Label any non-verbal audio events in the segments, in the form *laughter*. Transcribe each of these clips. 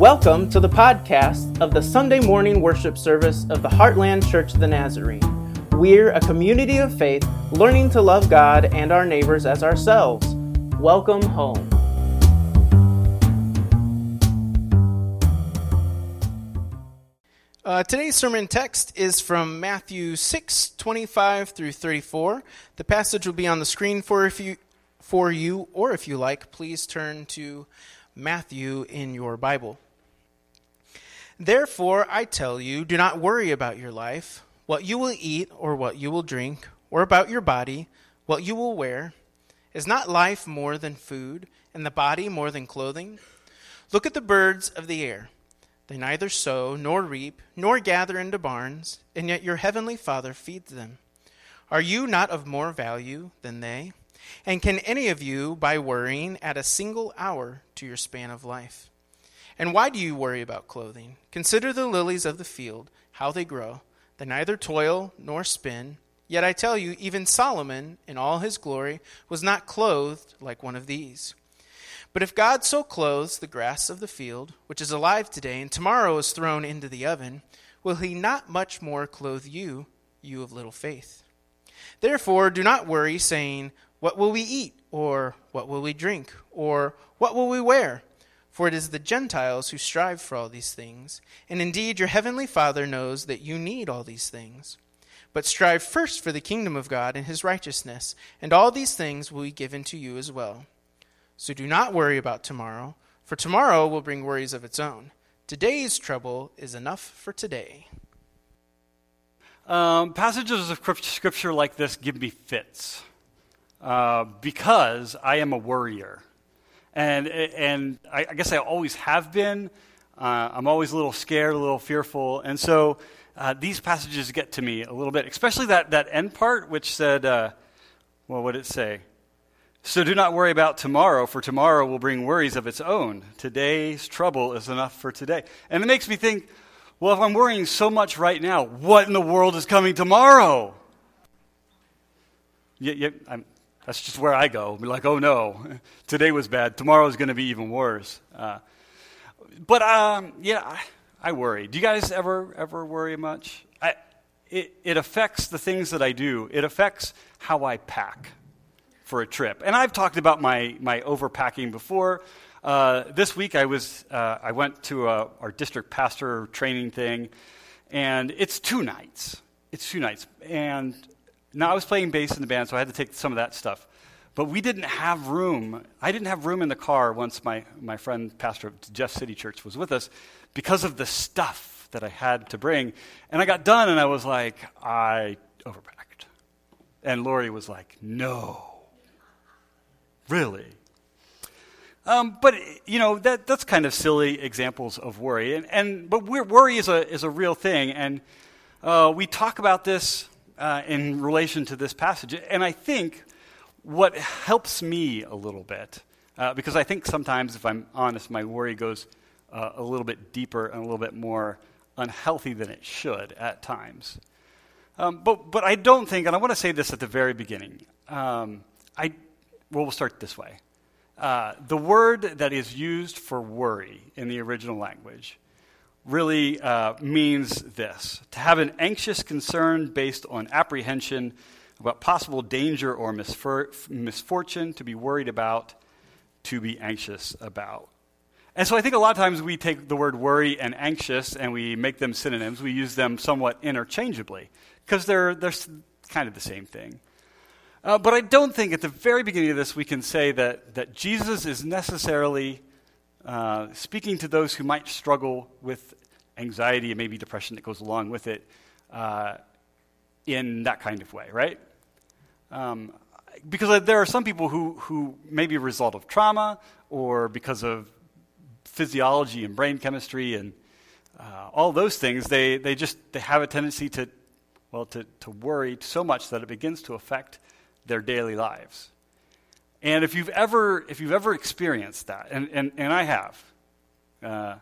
Welcome to the podcast of the Sunday morning worship service of the Heartland Church of the Nazarene. We're a community of faith learning to love God and our neighbors as ourselves. Welcome home. Uh, today's sermon text is from Matthew 6 25 through 34. The passage will be on the screen for, if you, for you, or if you like, please turn to Matthew in your Bible. Therefore, I tell you, do not worry about your life, what you will eat or what you will drink, or about your body, what you will wear. Is not life more than food, and the body more than clothing? Look at the birds of the air. They neither sow, nor reap, nor gather into barns, and yet your heavenly Father feeds them. Are you not of more value than they? And can any of you, by worrying, add a single hour to your span of life? And why do you worry about clothing? Consider the lilies of the field, how they grow. They neither toil nor spin. Yet I tell you, even Solomon, in all his glory, was not clothed like one of these. But if God so clothes the grass of the field, which is alive today and tomorrow is thrown into the oven, will he not much more clothe you, you of little faith? Therefore, do not worry, saying, what will we eat? Or what will we drink? Or what will we wear? For it is the Gentiles who strive for all these things. And indeed, your heavenly Father knows that you need all these things. But strive first for the kingdom of God and his righteousness, and all these things will be given to you as well. So do not worry about tomorrow, for tomorrow will bring worries of its own. Today's trouble is enough for today. Um, passages of scripture like this give me fits. Uh, because I am a worrier. And, and I, I guess I always have been. Uh, I'm always a little scared, a little fearful. And so uh, these passages get to me a little bit, especially that, that end part, which said, uh, well, what did it say? So do not worry about tomorrow, for tomorrow will bring worries of its own. Today's trouble is enough for today. And it makes me think, well, if I'm worrying so much right now, what in the world is coming tomorrow? Yeah, yeah, I'm, that's just where I go. Be like, oh no, today was bad. Tomorrow is going to be even worse. Uh, but um, yeah, I, I, worry. Do you guys ever ever worry much? I, it, it affects the things that I do. It affects how I pack for a trip. And I've talked about my my overpacking before. Uh, this week I was uh, I went to a, our district pastor training thing, and it's two nights. It's two nights, and now, I was playing bass in the band, so I had to take some of that stuff. But we didn't have room. I didn't have room in the car once my, my friend, pastor of Jeff City Church, was with us because of the stuff that I had to bring. And I got done, and I was like, I overpacked. And Lori was like, no. Really? Um, but you know that that's kind of silly examples of worry, and, and but worry is a is a real thing, and uh, we talk about this uh, in relation to this passage. And I think what helps me a little bit, uh, because I think sometimes, if I'm honest, my worry goes uh, a little bit deeper and a little bit more unhealthy than it should at times. Um, but, but I don't think, and I want to say this at the very beginning. Um, I, well, we'll start this way. Uh, the word that is used for worry in the original language really uh, means this to have an anxious concern based on apprehension about possible danger or misfor- misfortune, to be worried about, to be anxious about. And so I think a lot of times we take the word worry and anxious and we make them synonyms. We use them somewhat interchangeably because they're, they're kind of the same thing. Uh, but I don't think at the very beginning of this we can say that, that Jesus is necessarily uh, speaking to those who might struggle with anxiety and maybe depression that goes along with it uh, in that kind of way, right? Um, because there are some people who, who maybe a result of trauma or because of physiology and brain chemistry and uh, all those things, they, they just they have a tendency to, well, to, to worry so much that it begins to affect their daily lives. And if you've ever, if you've ever experienced that, and, and, and I have, uh,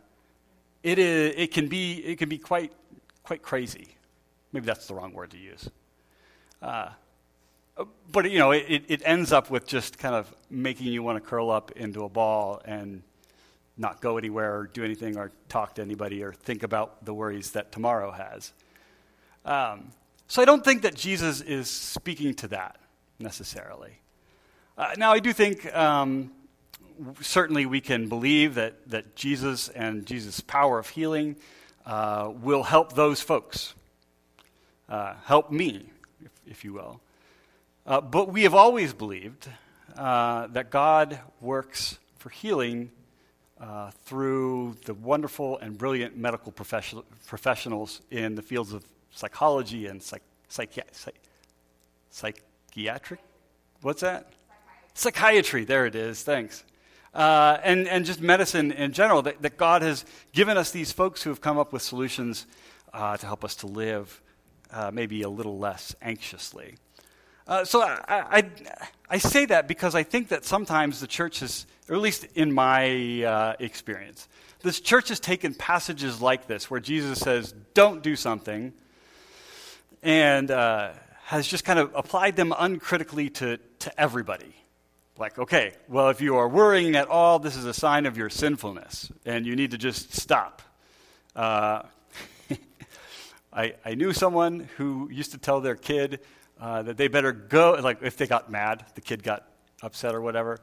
it, is, it, can, be, it can be quite, quite crazy. Maybe that's the wrong word to use. Uh, but, you know, it, it ends up with just kind of making you want to curl up into a ball and not go anywhere or do anything or talk to anybody or think about the worries that tomorrow has. Um, so I don't think that Jesus is speaking to that necessarily. Uh, now, I do think um, certainly we can believe that, that Jesus and Jesus' power of healing uh, will help those folks, uh, help me, if, if you will. Uh, but we have always believed uh, that God works for healing uh, through the wonderful and brilliant medical profession- professionals in the fields of psychology and psych- psychi- psych- psychiatric. What's that? Psychiatry. There it is. Thanks. Uh, and, and just medicine in general, that, that, God has given us these folks who have come up with solutions uh, to help us to live uh, maybe a little less anxiously. Uh, so I, I, I, say that because I think that sometimes the church has, or at least in my uh, experience, this church has taken passages like this where Jesus says, don't do something, and uh, has just kind of applied them uncritically to, to everybody. Like, okay, well, if you are worrying at all, this is a sign of your sinfulness, and you need to just stop. Uh, *laughs* I, I knew someone who used to tell their kid, uh, that they better go, like if they got mad, the kid got upset or whatever,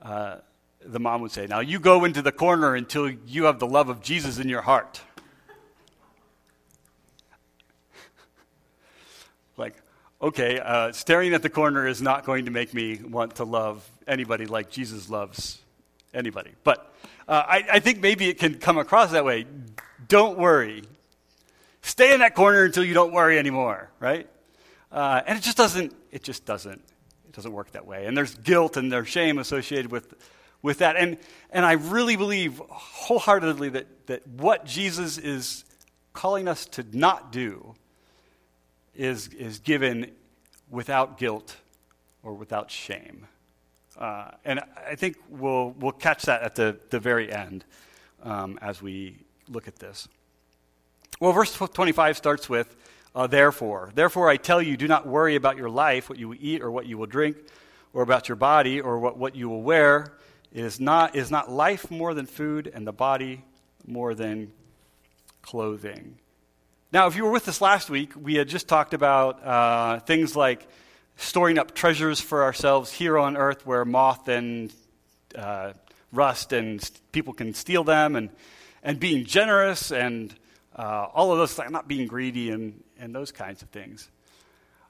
uh, the mom would say, Now you go into the corner until you have the love of Jesus in your heart. *laughs* like, okay, uh, staring at the corner is not going to make me want to love anybody like Jesus loves anybody. But uh, I, I think maybe it can come across that way. Don't worry. Stay in that corner until you don't worry anymore, right? Uh, and it just doesn't, it just doesn't, it doesn't work that way. And there's guilt and there's shame associated with, with that. And, and I really believe wholeheartedly that, that what Jesus is calling us to not do is, is given without guilt or without shame. Uh, and I think we'll, we'll catch that at the, the very end um, as we look at this. Well, verse 25 starts with, uh, therefore. Therefore, I tell you, do not worry about your life, what you will eat or what you will drink, or about your body or what, what you will wear. It is not, is not life more than food, and the body more than clothing. Now, if you were with us last week, we had just talked about uh, things like storing up treasures for ourselves here on earth where moth and uh, rust and people can steal them, and, and being generous and uh, all of those, things, not being greedy and, and those kinds of things.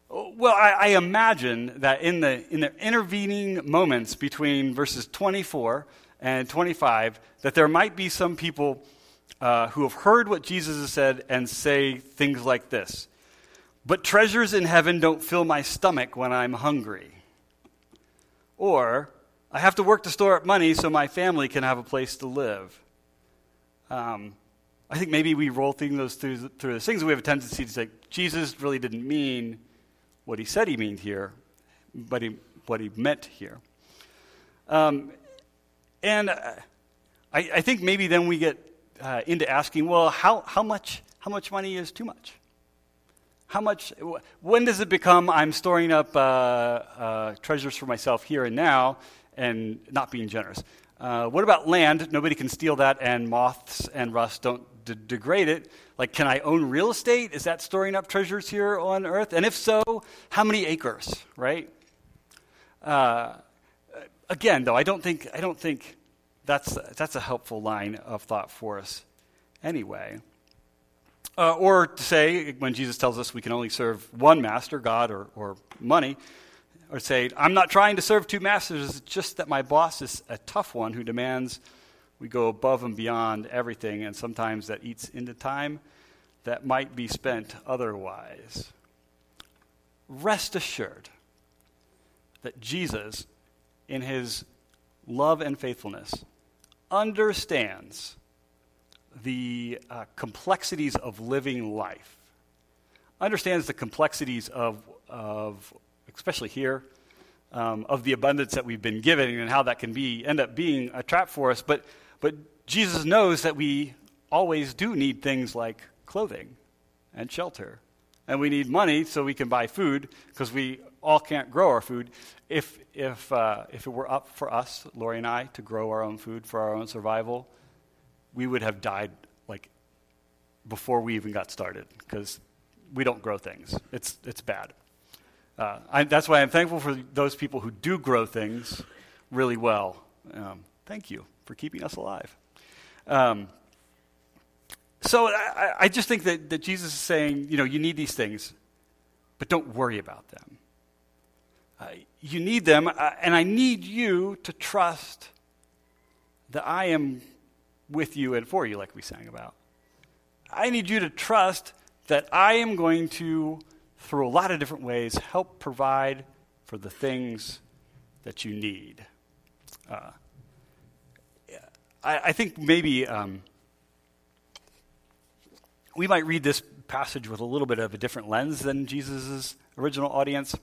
Well, I, I, imagine that in the, in the intervening moments between verses 24 and 25, that there might be some people uh, who have heard what Jesus has said and say things like this But treasures in heaven don't fill my stomach when I'm hungry. Or, I have to work to store up money so my family can have a place to live. Um, I think maybe we roll those through, through those things. We have a tendency to say Jesus really didn't mean what he said he meant here, but he, what he meant here. Um, and uh, I, I, think maybe then we get uh, into asking, well, how, how, much, how much money is too much? How much, when does it become I'm storing up uh, uh treasures for myself here and now and not being generous? Uh, what about land? Nobody can steal that, and moths and rust don't d- degrade it. Like, can I own real estate? Is that storing up treasures here on earth? And if so, how many acres, right? Uh, again, though, I don't think, I don't think that's, that's a helpful line of thought for us anyway. Uh, or to say, when Jesus tells us we can only serve one master, God or, or money, or say, I'm not trying to serve two masters, it's just that my boss is a tough one who demands we go above and beyond everything, and sometimes that eats into time that might be spent otherwise. Rest assured that Jesus, in his love and faithfulness, understands the uh, complexities of living life, understands the complexities of, of especially here, um, of the abundance that we've been given and how that can be end up being a trap for us. But but Jesus knows that we always do need things like clothing and shelter. And we need money so we can buy food because we all can't grow our food. If, if, uh, if it were up for us, Lori and I, to grow our own food for our own survival, we would have died like before we even got started because we don't grow things. It's, it's bad. Uh, I, that's why I'm thankful for those people who do grow things really well. Um, thank you for keeping us alive. Um, so I, I, just think that, that Jesus is saying, you know, you need these things, but don't worry about them. Uh, you need them, uh, and I need you to trust that I am with you and for you, like we sang about. I need you to trust that I am going to, through a lot of different ways, help provide for the things that you need. Uh, I, I, think maybe um, we might read this passage with a little bit of a different lens than Jesus' original audience.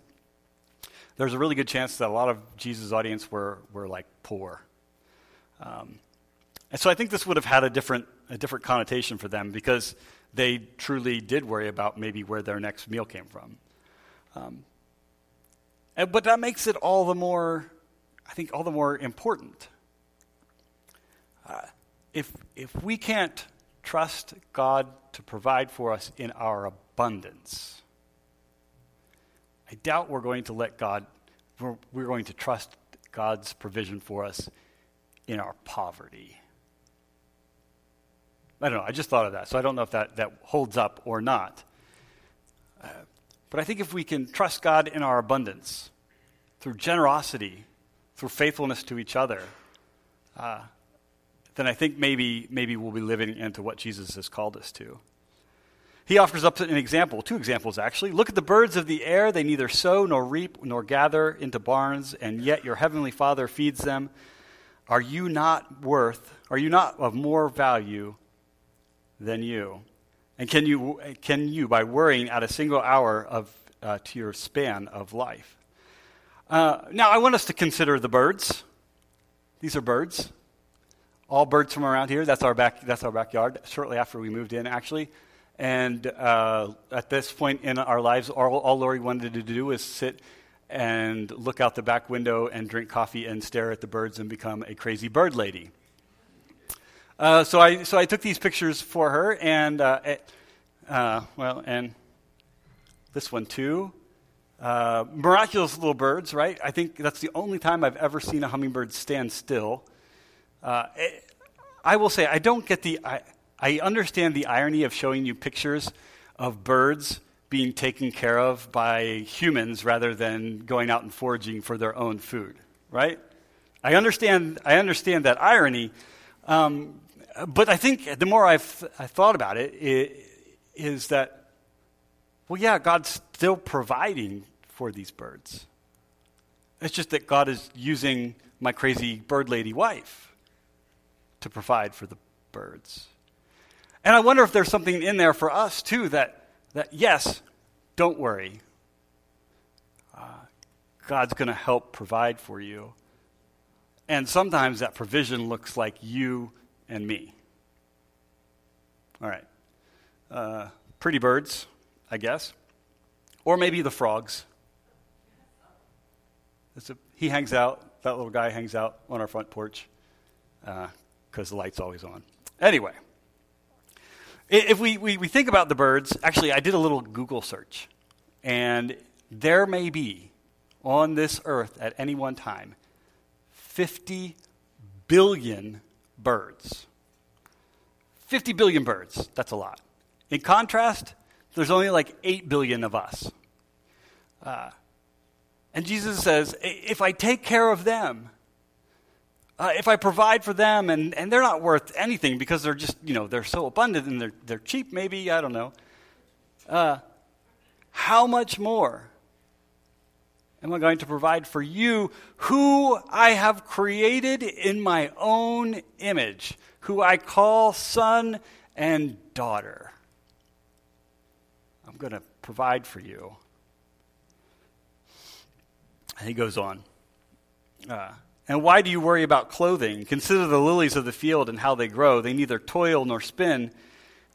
There's a really good chance that a lot of Jesus' audience were, were like poor. Um, and so I think this would have had a different, a different connotation for them because they truly did worry about maybe where their next meal came from. Um, and, but that makes it all the more, I think, all the more important. Uh, if, if we can't trust God to provide for us in our abundance, I doubt we're going to let God, we're, we're going to trust God's provision for us in our poverty. I don't know. I just thought of that. So I don't know if that, that holds up or not. Uh, but I think if we can trust God in our abundance, through generosity, through faithfulness to each other, uh, then I think maybe, maybe we'll be living into what Jesus has called us to. He offers up an example, two examples actually. Look at the birds of the air. They neither sow nor reap nor gather into barns, and yet your heavenly Father feeds them. Are you not worth, are you not of more value than you? And can you, can you by worrying, add a single hour of, uh, to your span of life? Uh, now, I want us to consider the birds. These are birds. All birds from around here. That's our, back, that's our backyard, shortly after we moved in, actually. And uh, at this point in our lives, all, all Lori wanted to do was sit and look out the back window and drink coffee and stare at the birds and become a crazy bird lady. Uh, so I so I took these pictures for her, and uh, uh, well, and this one too. Uh, miraculous little birds, right? I think that's the only time I've ever seen a hummingbird stand still. It, uh, I will say I don't get the. I, I understand the irony of showing you pictures of birds being taken care of by humans rather than going out and foraging for their own food, right? I understand. I understand that irony. Um, but I think the more I've I thought about it, it, is that, well, yeah, God's still providing for these birds. It's just that God is using my crazy bird lady wife to provide for the birds. And I wonder if there's something in there for us, too, that, that yes, don't worry. Uh, God's going to help provide for you. And sometimes that provision looks like you and me. All right. Uh, pretty birds, I guess. Or maybe the frogs. A, he hangs out, that little guy hangs out on our front porch because uh, the light's always on. Anyway, if we, we, we think about the birds, actually, I did a little Google search, and there may be on this earth at any one time 50 billion birds. 50 billion birds, that's a lot. In contrast, there's only like 8 billion of us. Uh, and Jesus says, if I take care of them, uh, if I provide for them, and, and they're not worth anything because they're just, you know, they're so abundant and they're, they're cheap, maybe, I don't know. Uh, how much more am I going to provide for you, who I have created in my own image, who I call son and daughter? I'm going to provide for you. And he goes on. Uh, and why do you worry about clothing? Consider the lilies of the field and how they grow. They neither toil nor spin.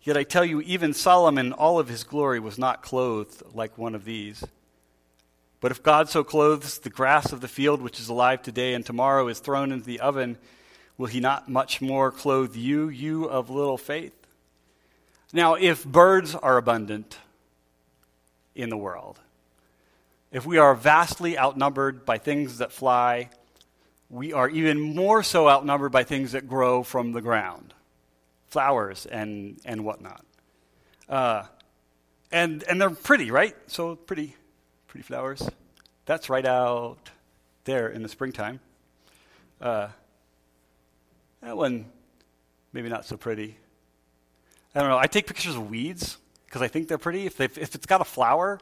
Yet I tell you, even Solomon, all of his glory, was not clothed like one of these. But if God so clothes the grass of the field, which is alive today and tomorrow is thrown into the oven, will he not much more clothe you, you of little faith? Now, if birds are abundant in the world, if we are vastly outnumbered by things that fly, we are even more so outnumbered by things that grow from the ground flowers and, and whatnot. Uh, and, and they're pretty, right? So pretty, pretty flowers. That's right out there in the springtime. Uh, that one, maybe not so pretty. I don't know. I take pictures of weeds because I think they're pretty. If, if it's got a flower,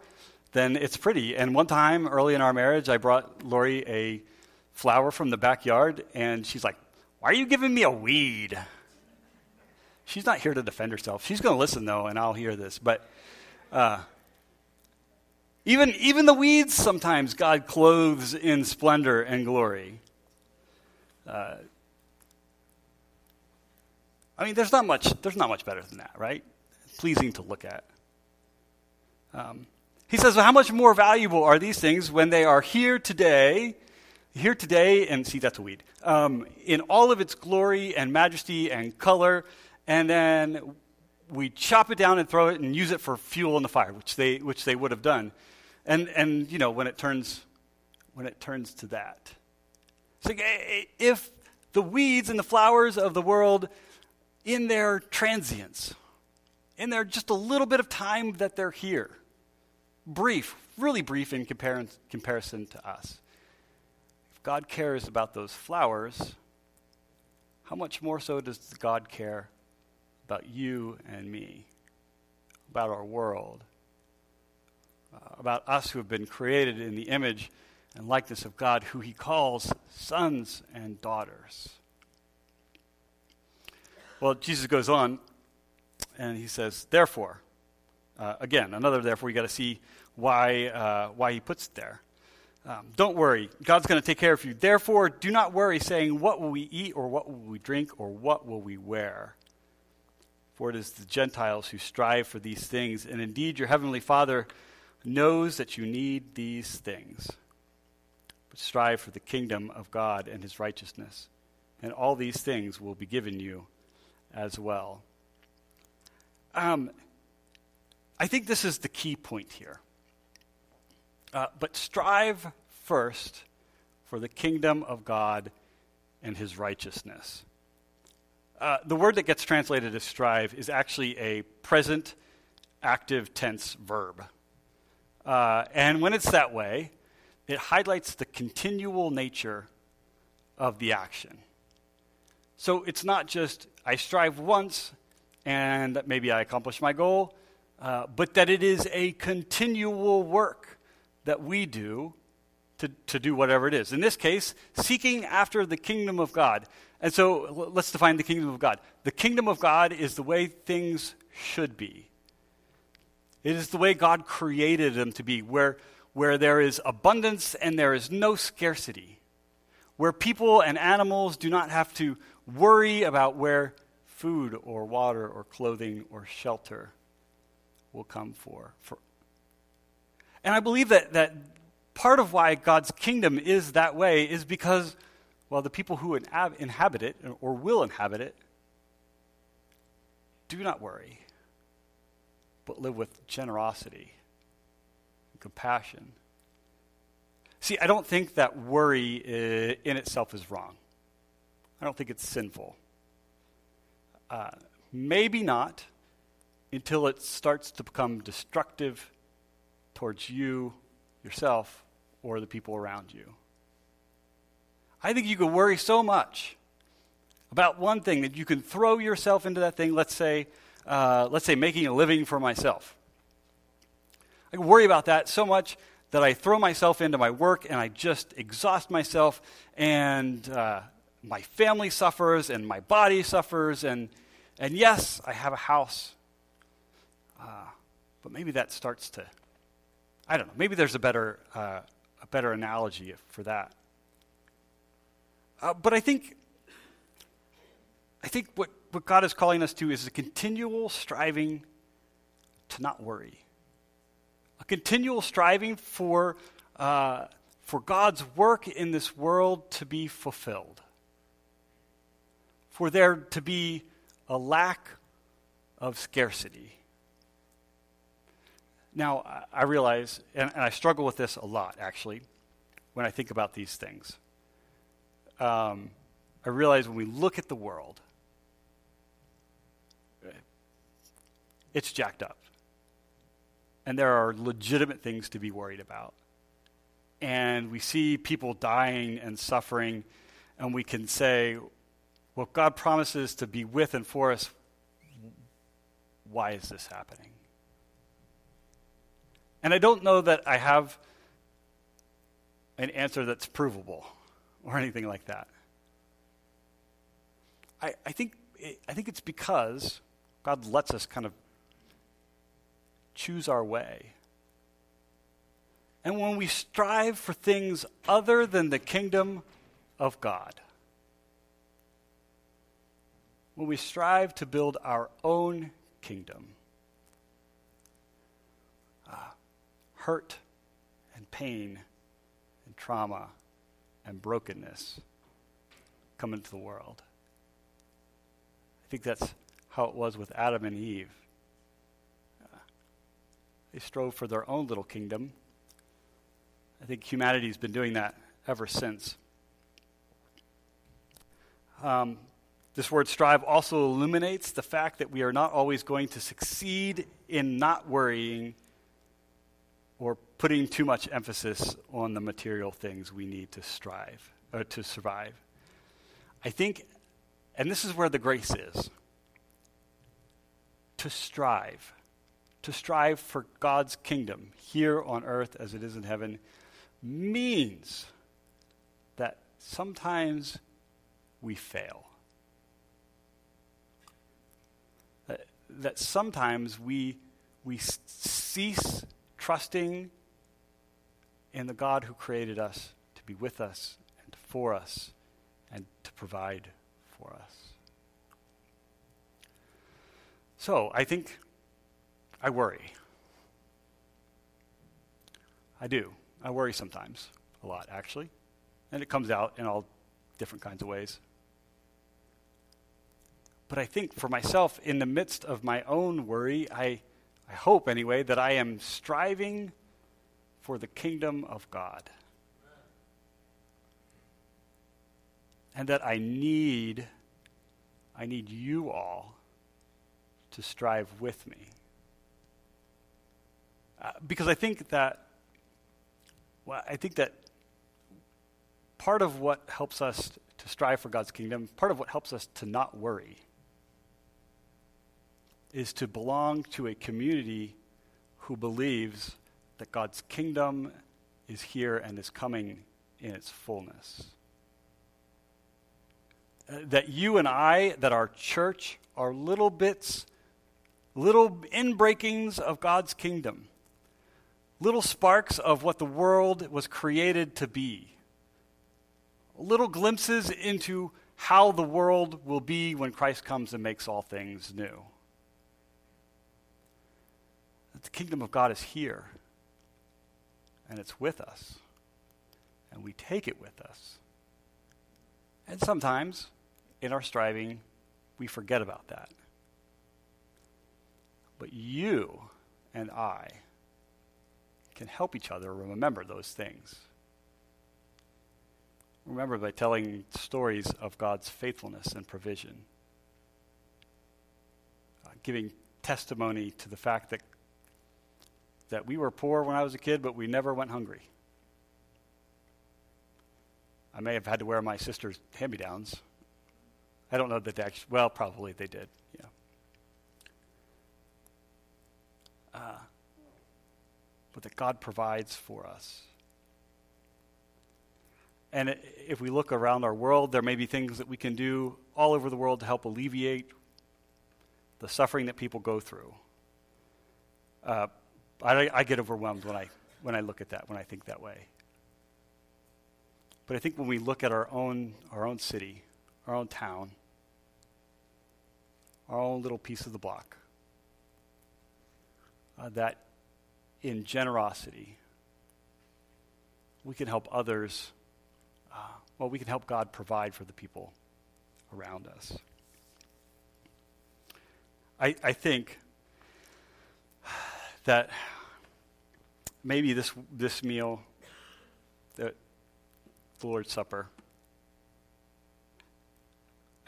then it's pretty. And one time early in our marriage, I brought Lori a flower from the backyard, and she's like, Why are you giving me a weed? She's not here to defend herself. She's going to listen, though, and I'll hear this. But uh, even, even the weeds, sometimes God clothes in splendor and glory. Uh, I mean, there's not much. There's not much better than that, right? Pleasing to look at. Um, he says, well, "How much more valuable are these things when they are here today, here today, and see that's a weed, um, in all of its glory and majesty and color, and then we chop it down and throw it and use it for fuel in the fire, which they which they would have done, and and you know when it turns when it turns to that, so eh, eh, if the weeds and the flowers of the world in their transience, in their just a little bit of time that they're here. Brief, really brief in compar- comparison to us. If God cares about those flowers, how much more so does God care about you and me, about our world, about us who have been created in the image and likeness of God, who he calls sons and daughters? Well, Jesus goes on and he says, therefore, uh, again, another therefore, you got to see why, uh, why he puts it there. Um, don't worry, God's going to take care of you. Therefore, do not worry, saying, What will we eat, or what will we drink, or what will we wear? For it is the Gentiles who strive for these things, and indeed your heavenly Father knows that you need these things. But strive for the kingdom of God and his righteousness, and all these things will be given you as well. Um, I think this is the key point here. Uh, but strive first for the kingdom of God and his righteousness. Uh, the word that gets translated as strive is actually a present active tense verb. Uh, and when it's that way, it highlights the continual nature of the action. So it's not just I strive once and maybe I accomplish my goal, uh, but that it is a continual work that we do to, to do whatever it is. In this case, seeking after the kingdom of God. And so let's define the kingdom of God. The kingdom of God is the way things should be. It is the way God created them to be, where, where there is abundance and there is no scarcity, where people and animals do not have to worry about where food or water or clothing or shelter will come for. for. And I believe that, that part of why God's kingdom is that way is because, well, the people who inhabit it or will inhabit it do not worry, but live with generosity and compassion. See, I don't think that worry in itself is wrong. I don't think it's sinful. Uh, maybe not until it starts to become destructive towards you, yourself, or the people around you. I think you can worry so much about one thing that you can throw yourself into that thing. Let's say, uh, let's say, making a living for myself. I worry about that so much that I throw myself into my work and I just exhaust myself and uh, my family suffers and my body suffers. And, and yes, I have a house. Uh, but maybe that starts to, I don't know, maybe there's a better, uh, a better analogy for that. Uh, but I think, I think what, what God is calling us to is a continual striving to not worry, a continual striving for, uh, for God's work in this world to be fulfilled. for there to be a lack of scarcity. Now, I realize, and, and I struggle with this a lot, actually, when I think about these things. Um, I realize when we look at the world, it's jacked up. And there are legitimate things to be worried about. And we see people dying and suffering, and we can say, well, God promises to be with and for us. Why is this happening? And I don't know that I have an answer that's provable or anything like that. I, I, think, I think it's because God lets us kind of choose our way. And when we strive for things other than the kingdom of God, when we strive to build our own kingdom, uh, hurt and pain and trauma and brokenness come into the world. I think that's how it was with Adam and Eve. Uh, they strove for their own little kingdom. I think humanity's been doing that ever since. Um, this word strive also illuminates the fact that we are not always going to succeed in not worrying or putting too much emphasis on the material things we need to strive or to survive. I think, and this is where the grace is to strive, to strive for God's kingdom here on earth as it is in heaven means that sometimes we fail. that sometimes we, we cease trusting in the God who created us to be with us and for us and to provide for us. So I think I worry. I do. I worry sometimes, a lot actually. And it comes out in all different kinds of ways. But I think for myself, in the midst of my own worry, I, I hope anyway, that I am striving for the kingdom of God. And that I need, I need you all to strive with me. Uh, because I think that, well, I think that part of what helps us to strive for God's kingdom, part of what helps us to not worry, is to belong to a community who believes that God's kingdom is here and is coming in its fullness. Uh, that you and I, that our church are little bits, little inbreakings of God's kingdom, little sparks of what the world was created to be, little glimpses into how the world will be when Christ comes and makes all things new the kingdom of God is here and it's with us and we take it with us. And sometimes in our striving, we forget about that. But you and I can help each other remember those things. Remember by telling stories of God's faithfulness and provision, uh, giving testimony to the fact that that we were poor when I was a kid, but we never went hungry. I may have had to wear my sister's hand me downs. I don't know that they actually, well, probably they did, yeah. Uh, but that God provides for us. And if we look around our world, there may be things that we can do all over the world to help alleviate the suffering that people go through. Uh, I, I get overwhelmed when I, when I look at that, when I think that way. But I think when we look at our own, our own city, our own town, our own little piece of the block, uh, that in generosity, we can help others, uh, well, we can help God provide for the people around us. I, I think that maybe this, this meal, the, the Lord's Supper,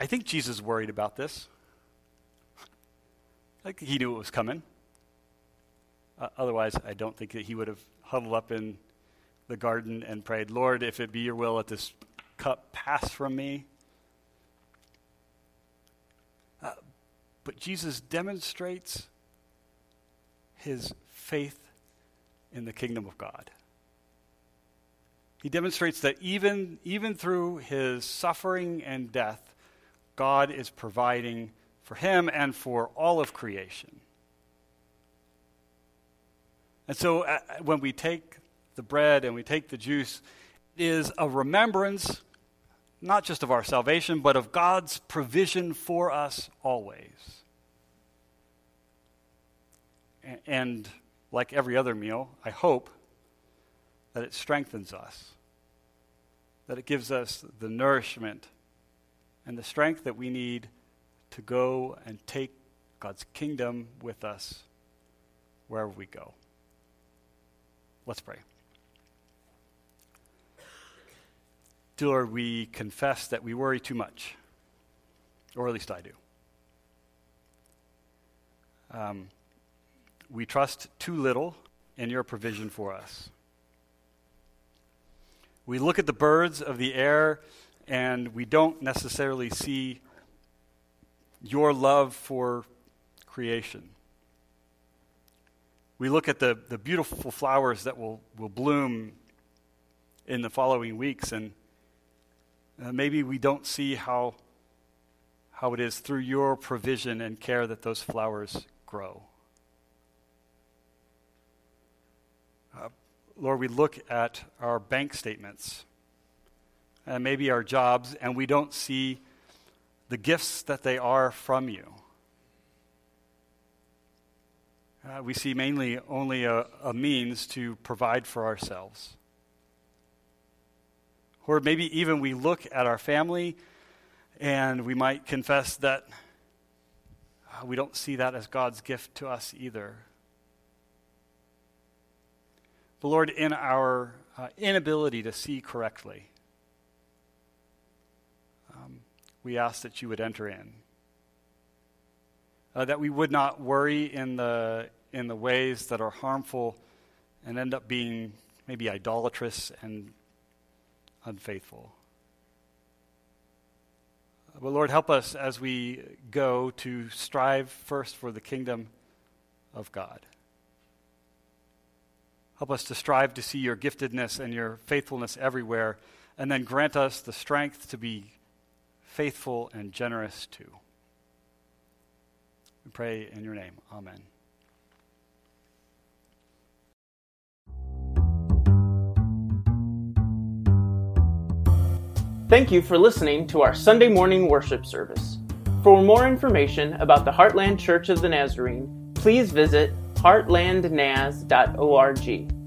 I think Jesus worried about this. Like he knew it was coming. Uh, otherwise, I don't think that he would have huddled up in the garden and prayed, Lord, if it be your will, let this cup pass from me. Uh, but Jesus demonstrates his faith in the kingdom of God. He demonstrates that even, even through his suffering and death, God is providing for him and for all of creation. And so uh, when we take the bread and we take the juice, it is a remembrance not just of our salvation, but of God's provision for us always. And like every other meal, I hope that it strengthens us, that it gives us the nourishment and the strength that we need to go and take God's kingdom with us wherever we go. Let's pray. Dear Lord, we confess that we worry too much, or at least I do. Um, we trust too little in your provision for us. We look at the birds of the air and we don't necessarily see your love for creation. We look at the, the beautiful flowers that will, will bloom in the following weeks, and uh, maybe we don't see how, how it is through your provision and care that those flowers grow. Uh, Lord, we look at our bank statements and maybe our jobs, and we don't see the gifts that they are from you. Uh, we see mainly only a, a means to provide for ourselves. Or maybe even we look at our family and we might confess that uh, we don't see that as God's gift to us either. But Lord, in our uh, inability to see correctly, um, we ask that you would enter in. Uh, that we would not worry in the, in the ways that are harmful and end up being maybe idolatrous and unfaithful. But Lord, help us as we go to strive first for the kingdom of God. Help us to strive to see your giftedness and your faithfulness everywhere, and then grant us the strength to be faithful and generous too. We pray in your name. Amen. Thank you for listening to our Sunday morning worship service. For more information about the Heartland Church of the Nazarene, please visit heartlandnaz.org.